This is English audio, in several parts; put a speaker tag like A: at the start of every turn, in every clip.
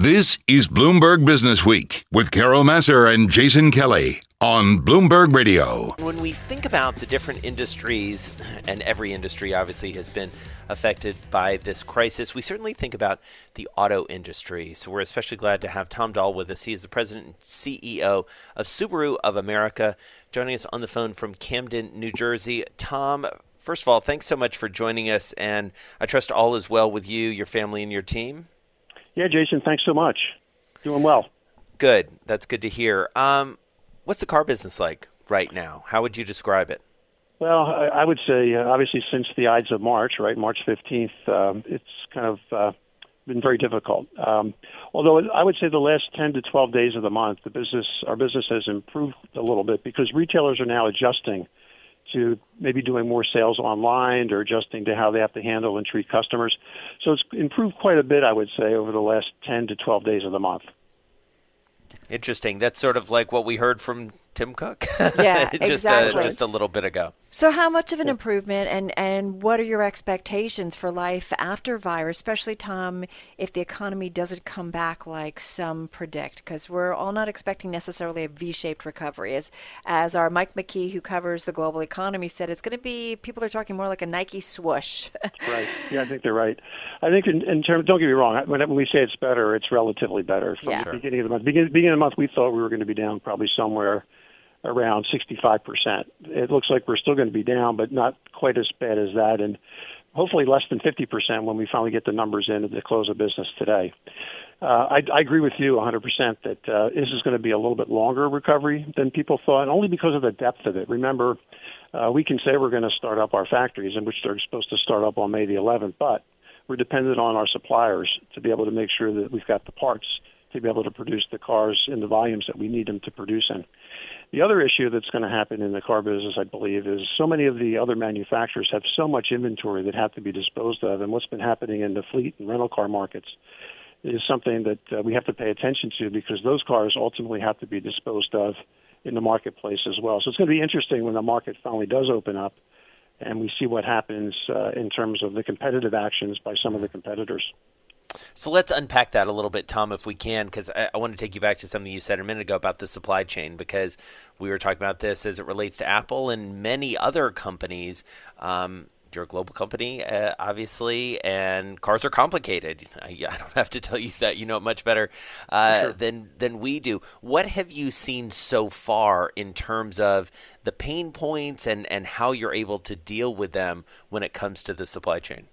A: This is Bloomberg Business Week with Carol Massar and Jason Kelly on Bloomberg Radio.
B: When we think about the different industries, and every industry obviously has been affected by this crisis, we certainly think about the auto industry. So we're especially glad to have Tom Doll with us. He is the president and CEO of Subaru of America, joining us on the phone from Camden, New Jersey. Tom, first of all, thanks so much for joining us, and I trust all is well with you, your family, and your team.
C: Yeah, Jason, thanks so much. Doing well.
B: Good. That's good to hear. Um, what's the car business like right now? How would you describe it?
C: Well, I, I would say, uh, obviously, since the Ides of March, right, March 15th, um, it's kind of uh, been very difficult. Um, although I would say the last 10 to 12 days of the month, the business, our business has improved a little bit because retailers are now adjusting to maybe doing more sales online or adjusting to how they have to handle and treat customers. So it's improved quite a bit, I would say, over the last 10 to 12 days of the month.
B: Interesting. That's sort of like what we heard from Tim Cook.
D: Yeah,
B: just uh,
D: exactly.
B: A, just a little bit ago.
D: So, how much of an improvement, and and what are your expectations for life after virus, especially Tom, if the economy doesn't come back like some predict? Because we're all not expecting necessarily a V-shaped recovery. As as our Mike McKee, who covers the global economy, said, it's going to be people are talking more like a Nike swoosh.
C: right. Yeah, I think they're right. I think in, in terms, don't get me wrong. When we say it's better, it's relatively better. From
D: Yeah.
C: the beginning of the month, beginning, beginning of the month, we thought we were going to be down probably somewhere around 65%. It looks like we're still going to be down, but not quite as bad as that, and hopefully less than 50% when we finally get the numbers in at the close of business today. Uh, I, I agree with you 100% that uh, this is going to be a little bit longer recovery than people thought, only because of the depth of it. Remember, uh, we can say we're going to start up our factories, in which they're supposed to start up on May the 11th, but we're dependent on our suppliers to be able to make sure that we've got the parts to be able to produce the cars in the volumes that we need them to produce in. The other issue that's going to happen in the car business, I believe, is so many of the other manufacturers have so much inventory that have to be disposed of, and what's been happening in the fleet and rental car markets is something that uh, we have to pay attention to because those cars ultimately have to be disposed of in the marketplace as well. So it's going to be interesting when the market finally does open up and we see what happens uh, in terms of the competitive actions by some of the competitors.
B: So let's unpack that a little bit, Tom, if we can, because I, I want to take you back to something you said a minute ago about the supply chain, because we were talking about this as it relates to Apple and many other companies. Um, you're a global company, uh, obviously, and cars are complicated. I, I don't have to tell you that; you know it much better uh,
C: Sure.
B: than than we do. What have you seen so far in terms of the pain points and and how you're able to deal with them when it comes to the supply chain?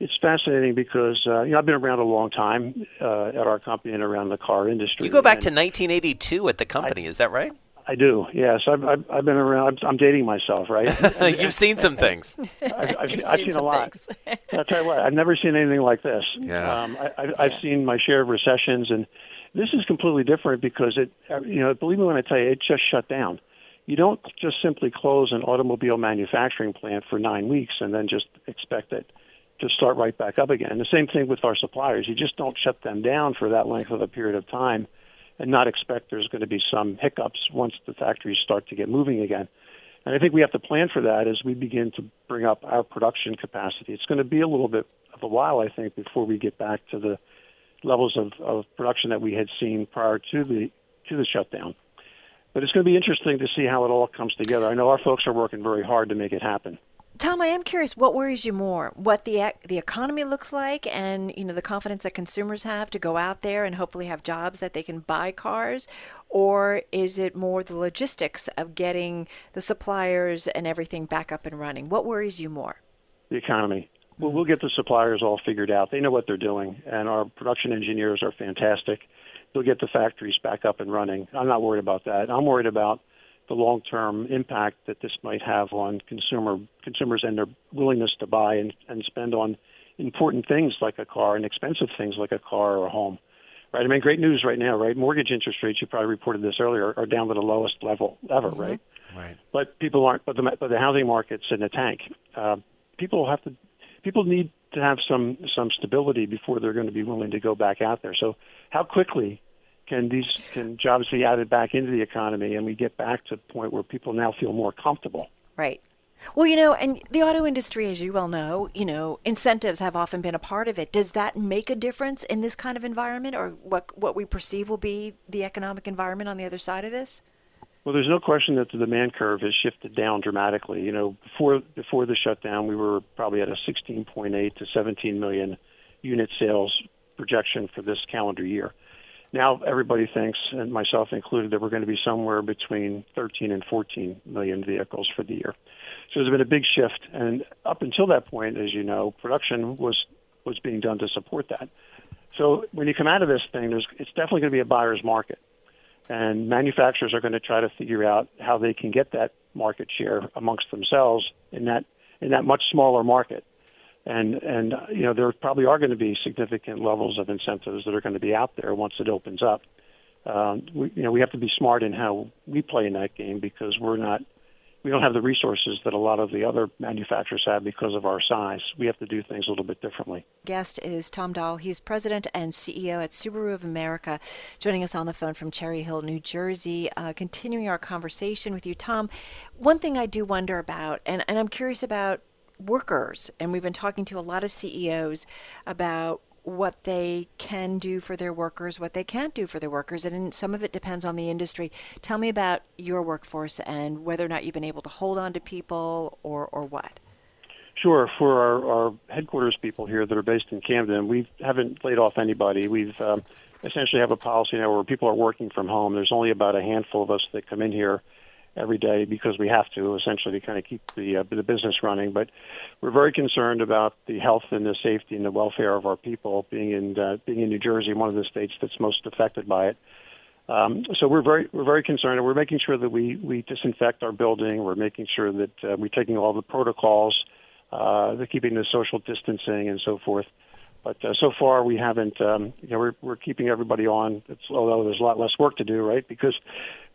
C: It's fascinating because uh, you know I've been around a long time uh, at our company and around the car industry.
B: You go back to 1982 at the company, is that right?
C: I do, yes. I've, I've, I've been around. I'm dating myself, right?
B: You've seen some things.
C: I've, I've,
D: You've
C: I've
D: seen
C: seen a
D: some
C: lot. I'll tell you what, I've never seen anything like this.
B: Yeah.
C: Um, I, I, I've seen my share of recessions, and this is completely different because it, uh, you know, believe me when I tell you, it just shut down. You don't just simply close an automobile manufacturing plant for nine weeks and then just expect it to start right back up again. The same thing with our suppliers. You just don't shut them down for that length of a period of time and not expect there's going to be some hiccups once the factories start to get moving again. And I think we have to plan for that as we begin to bring up our production capacity. It's going to be a little bit of a while, I think, before we get back to the levels of, of production that we had seen prior to the to the shutdown. But it's going to be interesting to see how it all comes together. I know our folks are working very hard to make it happen.
D: Tom, I am curious. What worries you more? What the the economy looks like, and you know the confidence that consumers have to go out there and hopefully have jobs that they can buy cars, or is it more the logistics of getting the suppliers and everything back up and running? What worries you more?
C: the economy. Well, we'll get the suppliers all figured out. They know what they're doing, and our production engineers are fantastic. They'll get the factories back up and running. I'm not worried about that. I'm worried about the long-term impact that this might have on consumer consumers and their willingness to buy and, and spend on important things like a car and expensive things like a car or a home. Right? I mean, great news right now, right? Mortgage interest rates, you probably reported this earlier, are down to the lowest level ever, right?
B: Right.
C: but people aren't. But the but the housing market's in a tank. Uh, people have to. People need to have some some stability before they're going to be willing to go back out there. So, how quickly can these can jobs be added back into the economy, and we get back to the point where people now feel more comfortable?
D: Right. Well, you know, and the auto industry, as you well know, you know, incentives have often been a part of it. Does that make a difference in this kind of environment, or what what we perceive will be the economic environment on the other side of this?
C: Well, there's no question that the demand curve has shifted down dramatically. You know, before before the shutdown, we were probably at a 16.8 to 17 million unit sales projection for this calendar year. Now everybody thinks, and myself included, that we're going to be somewhere between 13 and 14 million vehicles for the year. So there's been a big shift, and up until that point, as you know, production was was being done to support that. So when you come out of this thing, there's it's definitely going to be a buyer's market, and manufacturers are going to try to figure out how they can get that market share amongst themselves in that in that much smaller market. And and you know there probably are going to be significant levels of incentives that are going to be out there once it opens up. Um, we, you know we have to be smart in how we play in that game because we're not we don't have the resources that a lot of the other manufacturers have because of our size. We have to do things a little bit differently.
D: Guest is Tom Doll. He's president and CEO at Subaru of America, joining us on the phone from Cherry Hill, New Jersey. Uh, continuing our conversation with you, Tom. One thing I do wonder about, and, and I'm curious about workers, and we've been talking to a lot of CEOs about what they can do for their workers, what they can't do for their workers, and some of it depends on the industry. Tell me about your workforce and whether or not you've been able to hold on to people or, or what.
C: Sure. For our, our headquarters people here that are based in Camden, we haven't laid off anybody. We've um, essentially have a policy now where people are working from home. There's only about a handful of us that come in here every day because we have to essentially to kind of keep the uh, the business running. But we're very concerned about the health and the safety and the welfare of our people. Being in uh, being in New Jersey, one of the states that's most affected by it. Um, so we're very we're very concerned, and we're making sure that we we disinfect our building. We're making sure that uh, we're taking all the protocols, uh, the keeping the social distancing and so forth. But uh, so far, we haven't. Um, you know, we're we're keeping everybody on. It's, although there's a lot less work to do, right? Because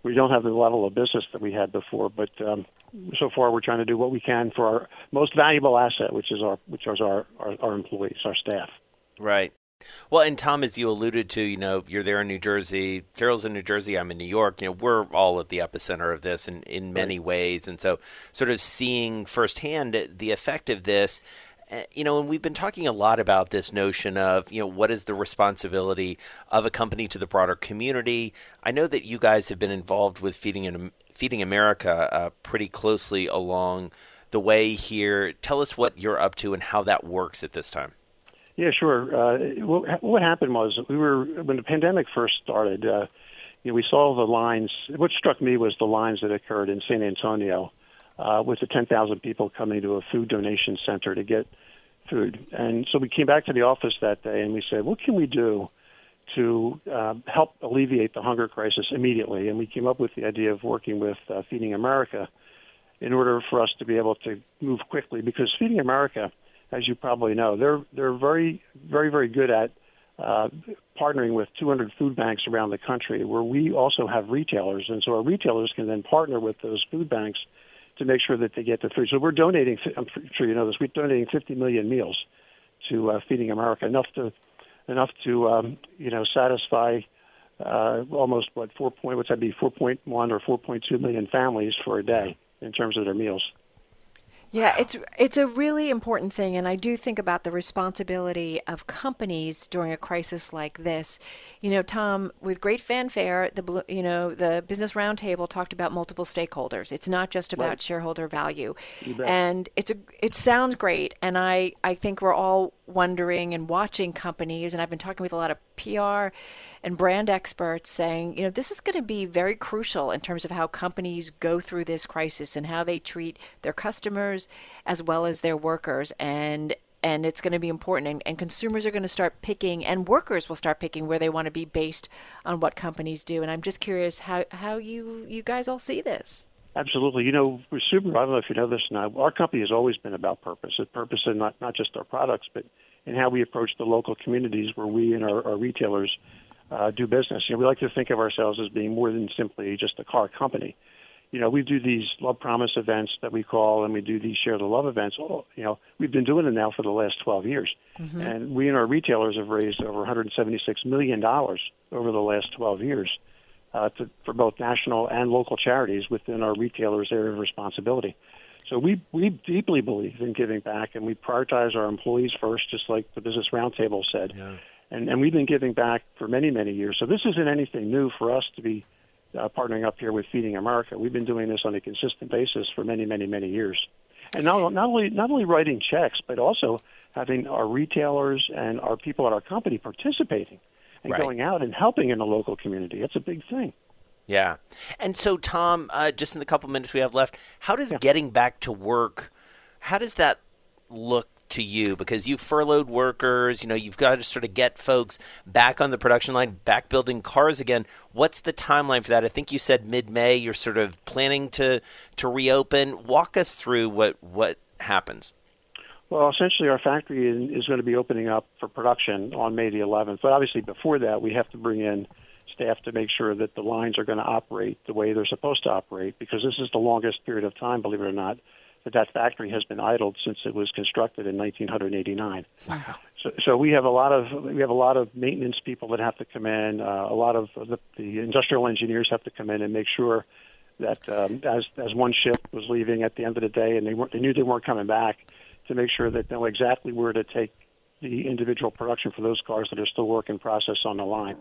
C: we don't have the level of business that we had before. But um, so far, we're trying to do what we can for our most valuable asset, which is our which is our, our, our employees, our staff.
B: Right. Well, and Tom, as you alluded to, you know, you're there in New Jersey. Carol's in New Jersey. I'm in New York. You know, we're all at the epicenter of this in, in many ways. And so, sort of seeing firsthand the effect of this you know, and we've been talking a lot about this notion of, you know, what is the responsibility of a company to the broader community. I know that you guys have been involved with Feeding Feeding America uh, pretty closely along the way here. Tell us what you're up to and how that works at this time.
C: Yeah, sure. Uh, what, what, happened was we were when the pandemic first started. Uh, you know, we saw the lines. What struck me was the lines that occurred in San Antonio uh, with the 10,000 people coming to a food donation center to get food. And so we came back to the office that day and we said, what can we do to uh, help alleviate the hunger crisis immediately? And we came up with the idea of working with uh, Feeding America in order for us to be able to move quickly because Feeding America, as you probably know, they're they're very very very good at uh, partnering with 200 food banks around the country, where we also have retailers, and so our retailers can then partner with those food banks to make sure that they get the food. So we're donating. I'm sure you know this. We're donating 50 million meals to uh, Feeding America, enough to enough to um, you know satisfy uh, almost what four point what's that be 4.1 or 4.2 million families for a day in terms of their meals.
D: Yeah, it's it's a really important thing, and I do think about the responsibility of companies during a crisis like this. You know, Tom, with great fanfare, the you know the Business Roundtable talked about multiple stakeholders. It's not just about right. shareholder value, and it's a it sounds great, and I I think we're all wondering and watching companies, and I've been talking with a lot of PR and brand experts saying, you know, this is going to be very crucial in terms of how companies go through this crisis and how they treat their customers as well as their workers. And and it's going to be important and, and consumers are going to start picking and workers will start picking where they want to be based on what companies do and i'm just curious how, how you you guys all see this
C: Absolutely. You know, with Subaru, I don't know if you know this now, our company has always been about purpose. A purpose in not, not just our products, but in how we approach the local communities where we and our, our retailers uh, do business. You know, we like to think of ourselves as being more than simply just a car company. You know, we do these Love Promise events that we call, and we do these Share the Love events. Oh, you know, we've been doing them now for the last 12 years. Mm-hmm. And we and our retailers have raised over $176 million over the last 12 years uh, to, for both national and local charities within our retailers' area of responsibility. So we we deeply believe in giving back, and we prioritize our employees first, just like the Business Roundtable said. Yeah. And and we've been giving back for many many years. So this isn't anything new for us to be uh, partnering up here with Feeding America. We've been doing this on a consistent basis for many many many years. And not not only not only writing checks, but also having our retailers and our people at our company participating and right. going out and helping in the local community. It's a big thing.
B: Yeah. And so, Tom, uh, just in the couple minutes we have left, how does yeah. getting back to work, how does that look to you? Because you've furloughed workers, you know, you've got to sort of get folks back on the production line, back building cars again. What's the timeline for that? I think you said mid-May you're sort of planning to to reopen. Walk us through what what happens.
C: Well, essentially, our factory is going to be opening up for production on May the 11th. But obviously, before that, we have to bring in staff to make sure that the lines are going to operate the way they're supposed to operate because this is the longest period of time, believe it or not, that that factory has been idled since it was constructed in 1989. Wow. So, so we have a lot of we have a lot of maintenance people that have to come in. Uh, a lot of the, the industrial engineers have to come in and make sure that um, as as one ship was leaving at the end of the day and they weren't, they knew they weren't coming back to make sure that they know exactly where to take the individual production for those cars that are still work in process on the line.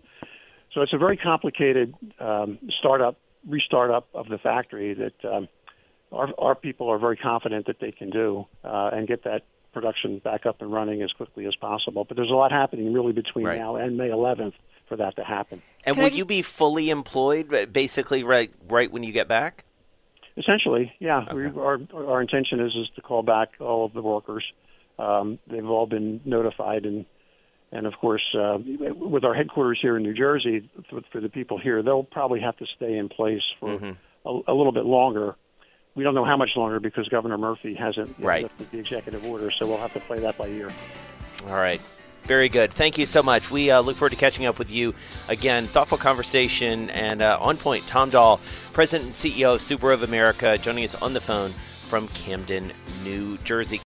C: So it's a very complicated um, startup, restart up of the factory that um, our, our people are very confident that they can do uh, and get that production back up and running as quickly as possible. But there's a lot happening really between right. now and May 11th for that to happen.
B: And Can would just... you be fully employed basically right right when you get back?
C: Essentially, yeah. Okay. We, our our intention is is to call back all of the workers. Um, they've all been notified, and and of course, uh, with our headquarters here in New Jersey, for, for the people here, they'll probably have to stay in place for mm-hmm. a, a little bit longer. We don't know how much longer because Governor Murphy hasn't
B: right.
C: lifted the executive order, so we'll have to play that by ear.
B: All right. Very good. Thank you so much. We uh, look forward to catching up with you again. Thoughtful conversation and uh, on point. Tom Doll, President and CEO of of America, joining us on the phone from Camden, New Jersey.